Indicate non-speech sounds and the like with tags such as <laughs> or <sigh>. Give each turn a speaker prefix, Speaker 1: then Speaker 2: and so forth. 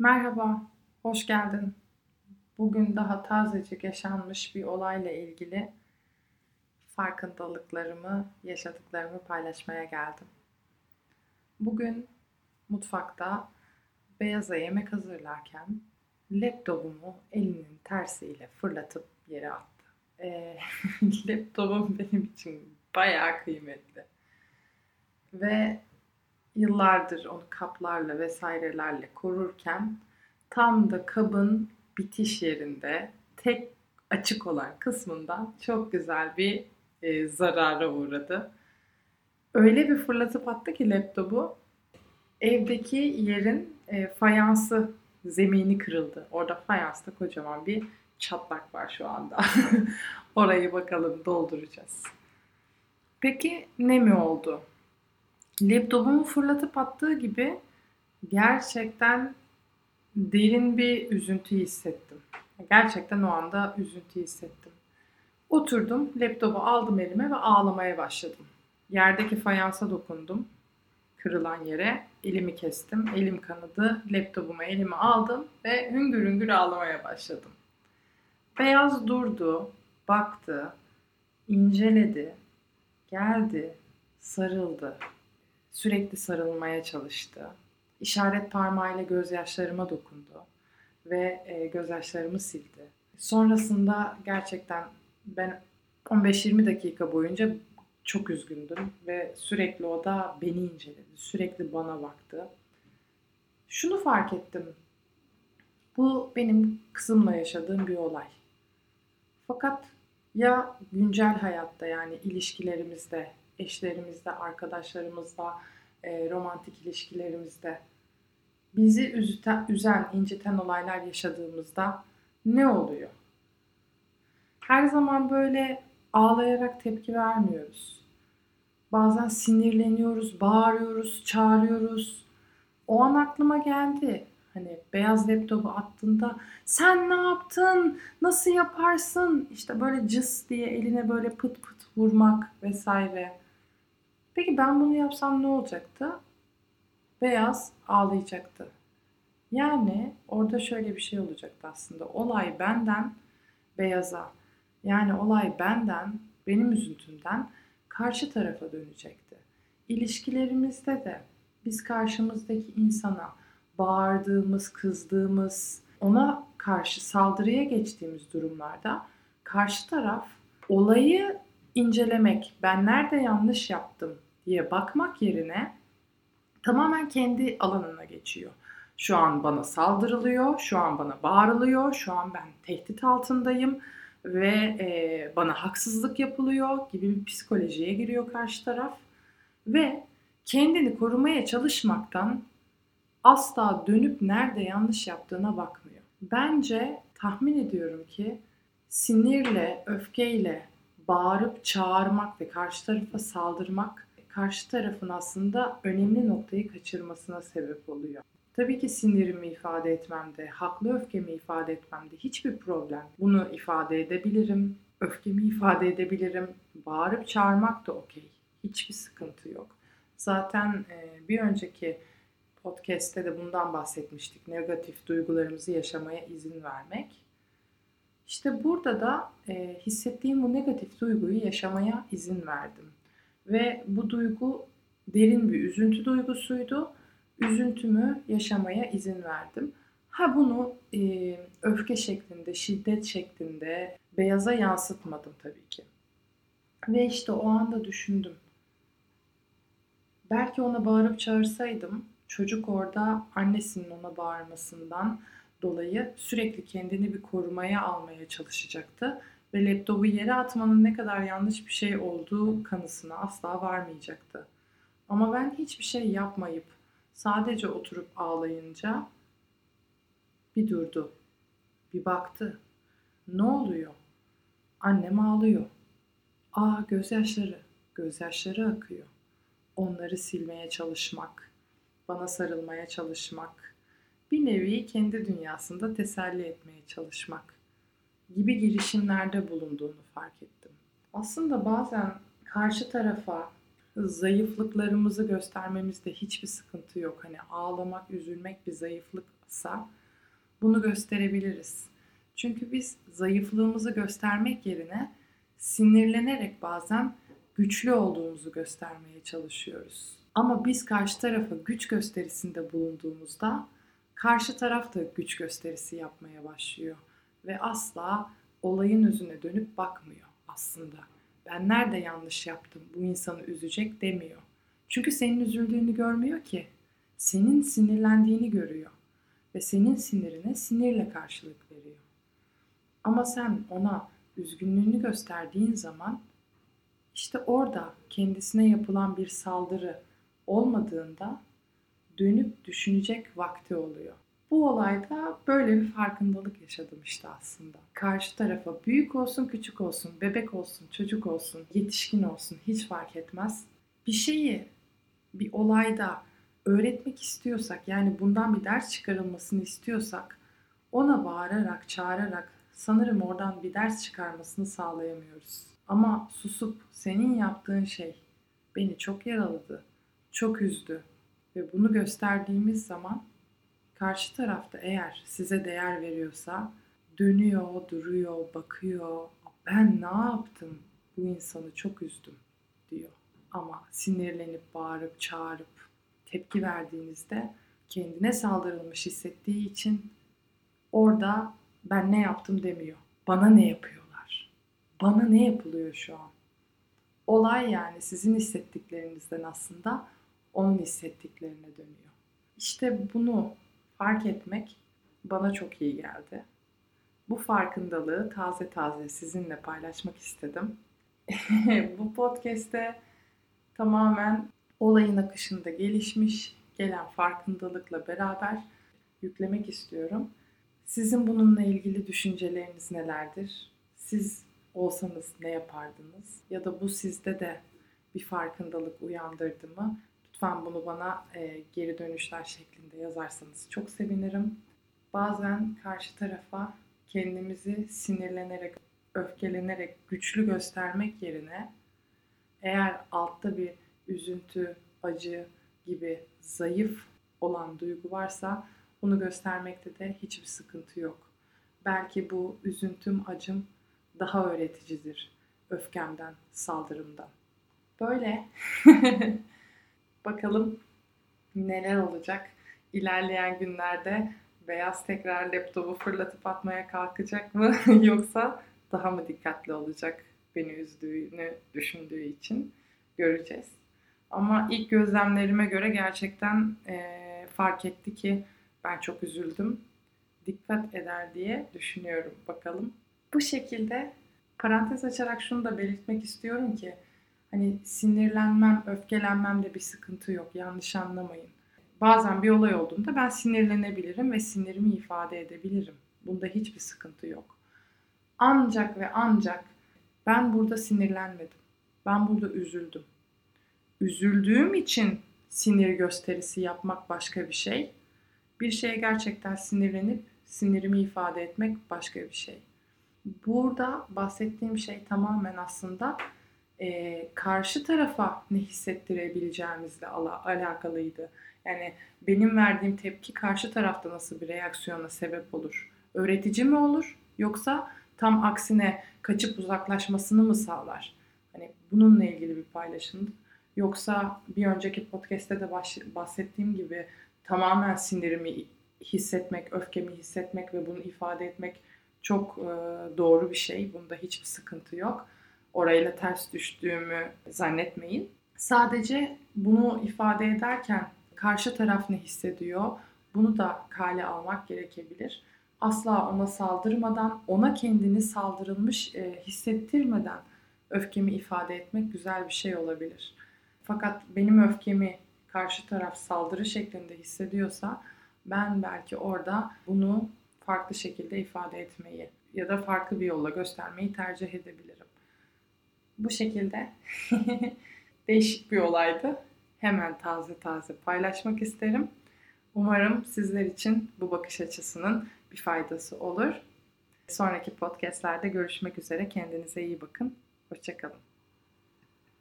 Speaker 1: Merhaba, hoş geldin. Bugün daha tazecik yaşanmış bir olayla ilgili farkındalıklarımı, yaşadıklarımı paylaşmaya geldim. Bugün mutfakta beyaza yemek hazırlarken laptopumu elinin tersiyle fırlatıp yere attı. E, <laughs> laptopum benim için bayağı kıymetli. Ve yıllardır onu kaplarla vesairelerle korurken tam da kabın bitiş yerinde tek açık olan kısmından çok güzel bir e, zarara uğradı. Öyle bir fırlatıp attı ki laptopu evdeki yerin e, fayansı zemini kırıldı. Orada fayansta kocaman bir çatlak var şu anda. <laughs> Orayı bakalım dolduracağız. Peki ne mi oldu? Laptopumu fırlatıp attığı gibi gerçekten derin bir üzüntü hissettim. Gerçekten o anda üzüntü hissettim. Oturdum, laptopu aldım elime ve ağlamaya başladım. Yerdeki fayansa dokundum. Kırılan yere elimi kestim. Elim kanadı. Laptopumu elime aldım ve hüngür hüngür ağlamaya başladım. Beyaz durdu, baktı, inceledi, geldi, sarıldı. Sürekli sarılmaya çalıştı. İşaret parmağıyla gözyaşlarıma dokundu ve e, gözyaşlarımı sildi. Sonrasında gerçekten ben 15-20 dakika boyunca çok üzgündüm ve sürekli o da beni inceledi. Sürekli bana baktı. Şunu fark ettim. Bu benim kızımla yaşadığım bir olay. Fakat ya güncel hayatta yani ilişkilerimizde, eşlerimizde, arkadaşlarımızla, e, romantik ilişkilerimizde bizi üzüten, üzen, inciten olaylar yaşadığımızda ne oluyor? Her zaman böyle ağlayarak tepki vermiyoruz. Bazen sinirleniyoruz, bağırıyoruz, çağırıyoruz. O an aklıma geldi. Hani beyaz laptopu attığında sen ne yaptın? Nasıl yaparsın? İşte böyle cıs diye eline böyle pıt pıt vurmak vesaire. Peki ben bunu yapsam ne olacaktı? Beyaz ağlayacaktı. Yani orada şöyle bir şey olacaktı aslında. Olay benden beyaza. Yani olay benden, benim üzüntümden karşı tarafa dönecekti. İlişkilerimizde de biz karşımızdaki insana bağırdığımız, kızdığımız, ona karşı saldırıya geçtiğimiz durumlarda karşı taraf olayı incelemek, ben nerede yanlış yaptım bakmak yerine tamamen kendi alanına geçiyor. Şu an bana saldırılıyor, şu an bana bağırılıyor, şu an ben tehdit altındayım ve e, bana haksızlık yapılıyor gibi bir psikolojiye giriyor karşı taraf ve kendini korumaya çalışmaktan asla dönüp nerede yanlış yaptığına bakmıyor. Bence tahmin ediyorum ki sinirle, öfkeyle bağırıp çağırmak ve karşı tarafa saldırmak karşı tarafın aslında önemli noktayı kaçırmasına sebep oluyor. Tabii ki sinirimi ifade etmemde, haklı öfkemi ifade etmemde hiçbir problem. Bunu ifade edebilirim, öfkemi ifade edebilirim. Bağırıp çağırmak da okey. Hiçbir sıkıntı yok. Zaten bir önceki podcast'te de bundan bahsetmiştik. Negatif duygularımızı yaşamaya izin vermek. İşte burada da e, hissettiğim bu negatif duyguyu yaşamaya izin verdim. Ve bu duygu derin bir üzüntü duygusuydu. Üzüntümü yaşamaya izin verdim. Ha bunu e, öfke şeklinde, şiddet şeklinde beyaza yansıtmadım tabii ki. Ve işte o anda düşündüm. Belki ona bağırıp çağırsaydım çocuk orada annesinin ona bağırmasından dolayı sürekli kendini bir korumaya almaya çalışacaktı ve laptopu yere atmanın ne kadar yanlış bir şey olduğu kanısına asla varmayacaktı. Ama ben hiçbir şey yapmayıp sadece oturup ağlayınca bir durdu. Bir baktı. Ne oluyor? Annem ağlıyor. Aa gözyaşları. Gözyaşları akıyor. Onları silmeye çalışmak, bana sarılmaya çalışmak, bir nevi kendi dünyasında teselli etmeye çalışmak gibi girişimlerde bulunduğunu fark ettim. Aslında bazen karşı tarafa zayıflıklarımızı göstermemizde hiçbir sıkıntı yok. Hani ağlamak, üzülmek bir zayıflıksa bunu gösterebiliriz. Çünkü biz zayıflığımızı göstermek yerine sinirlenerek bazen güçlü olduğumuzu göstermeye çalışıyoruz. Ama biz karşı tarafa güç gösterisinde bulunduğumuzda karşı taraf da güç gösterisi yapmaya başlıyor ve asla olayın yüzüne dönüp bakmıyor aslında. Ben nerede yanlış yaptım, bu insanı üzecek demiyor. Çünkü senin üzüldüğünü görmüyor ki. Senin sinirlendiğini görüyor ve senin sinirine sinirle karşılık veriyor. Ama sen ona üzgünlüğünü gösterdiğin zaman işte orada kendisine yapılan bir saldırı olmadığında dönüp düşünecek vakti oluyor. Bu olayda böyle bir farkındalık yaşadım işte aslında. Karşı tarafa büyük olsun, küçük olsun, bebek olsun, çocuk olsun, yetişkin olsun hiç fark etmez. Bir şeyi bir olayda öğretmek istiyorsak yani bundan bir ders çıkarılmasını istiyorsak ona bağırarak, çağırarak sanırım oradan bir ders çıkarmasını sağlayamıyoruz. Ama susup senin yaptığın şey beni çok yaraladı, çok üzdü ve bunu gösterdiğimiz zaman karşı tarafta eğer size değer veriyorsa dönüyor, duruyor, bakıyor. Ben ne yaptım? Bu insanı çok üzdüm diyor. Ama sinirlenip, bağırıp, çağırıp tepki verdiğinizde kendine saldırılmış hissettiği için orada ben ne yaptım demiyor. Bana ne yapıyorlar? Bana ne yapılıyor şu an? Olay yani sizin hissettiklerinizden aslında onun hissettiklerine dönüyor. İşte bunu fark etmek bana çok iyi geldi. Bu farkındalığı taze taze sizinle paylaşmak istedim. <laughs> Bu podcast'te tamamen olayın akışında gelişmiş, gelen farkındalıkla beraber yüklemek istiyorum. Sizin bununla ilgili düşünceleriniz nelerdir? Siz olsanız ne yapardınız? Ya da bu sizde de bir farkındalık uyandırdı mı? Lütfen bunu bana e, geri dönüşler şeklinde yazarsanız çok sevinirim. Bazen karşı tarafa kendimizi sinirlenerek, öfkelenerek güçlü göstermek yerine eğer altta bir üzüntü, acı gibi zayıf olan duygu varsa bunu göstermekte de hiçbir sıkıntı yok. Belki bu üzüntüm, acım daha öğreticidir öfkemden, saldırımdan. Böyle <laughs> bakalım neler olacak ilerleyen günlerde Beyaz tekrar laptopu fırlatıp atmaya kalkacak mı <laughs> yoksa daha mı dikkatli olacak beni üzdüğünü düşündüğü için göreceğiz. Ama ilk gözlemlerime göre gerçekten e, fark etti ki ben çok üzüldüm. Dikkat eder diye düşünüyorum. Bakalım. Bu şekilde parantez açarak şunu da belirtmek istiyorum ki hani sinirlenmem, öfkelenmem de bir sıkıntı yok. Yanlış anlamayın. Bazen bir olay olduğunda ben sinirlenebilirim ve sinirimi ifade edebilirim. Bunda hiçbir sıkıntı yok. Ancak ve ancak ben burada sinirlenmedim. Ben burada üzüldüm. Üzüldüğüm için sinir gösterisi yapmak başka bir şey. Bir şeye gerçekten sinirlenip sinirimi ifade etmek başka bir şey. Burada bahsettiğim şey tamamen aslında e, karşı tarafa ne hissettirebileceğimizle ala, alakalıydı. Yani benim verdiğim tepki karşı tarafta nasıl bir reaksiyona sebep olur? Öğretici mi olur yoksa tam aksine kaçıp uzaklaşmasını mı sağlar? Hani bununla ilgili bir paylaşımdı. Yoksa bir önceki podcast'te de bahsettiğim gibi tamamen sinirimi hissetmek, öfkemi hissetmek ve bunu ifade etmek çok doğru bir şey. Bunda hiçbir sıkıntı yok. Orayla ters düştüğümü zannetmeyin. Sadece bunu ifade ederken karşı taraf ne hissediyor? Bunu da kale almak gerekebilir. Asla ona saldırmadan, ona kendini saldırılmış e, hissettirmeden öfkemi ifade etmek güzel bir şey olabilir. Fakat benim öfkemi karşı taraf saldırı şeklinde hissediyorsa ben belki orada bunu farklı şekilde ifade etmeyi ya da farklı bir yolla göstermeyi tercih edebilirim. Bu şekilde <laughs> değişik bir olaydı hemen taze taze paylaşmak isterim. Umarım sizler için bu bakış açısının bir faydası olur. Sonraki podcastlerde görüşmek üzere. Kendinize iyi bakın. Hoşçakalın.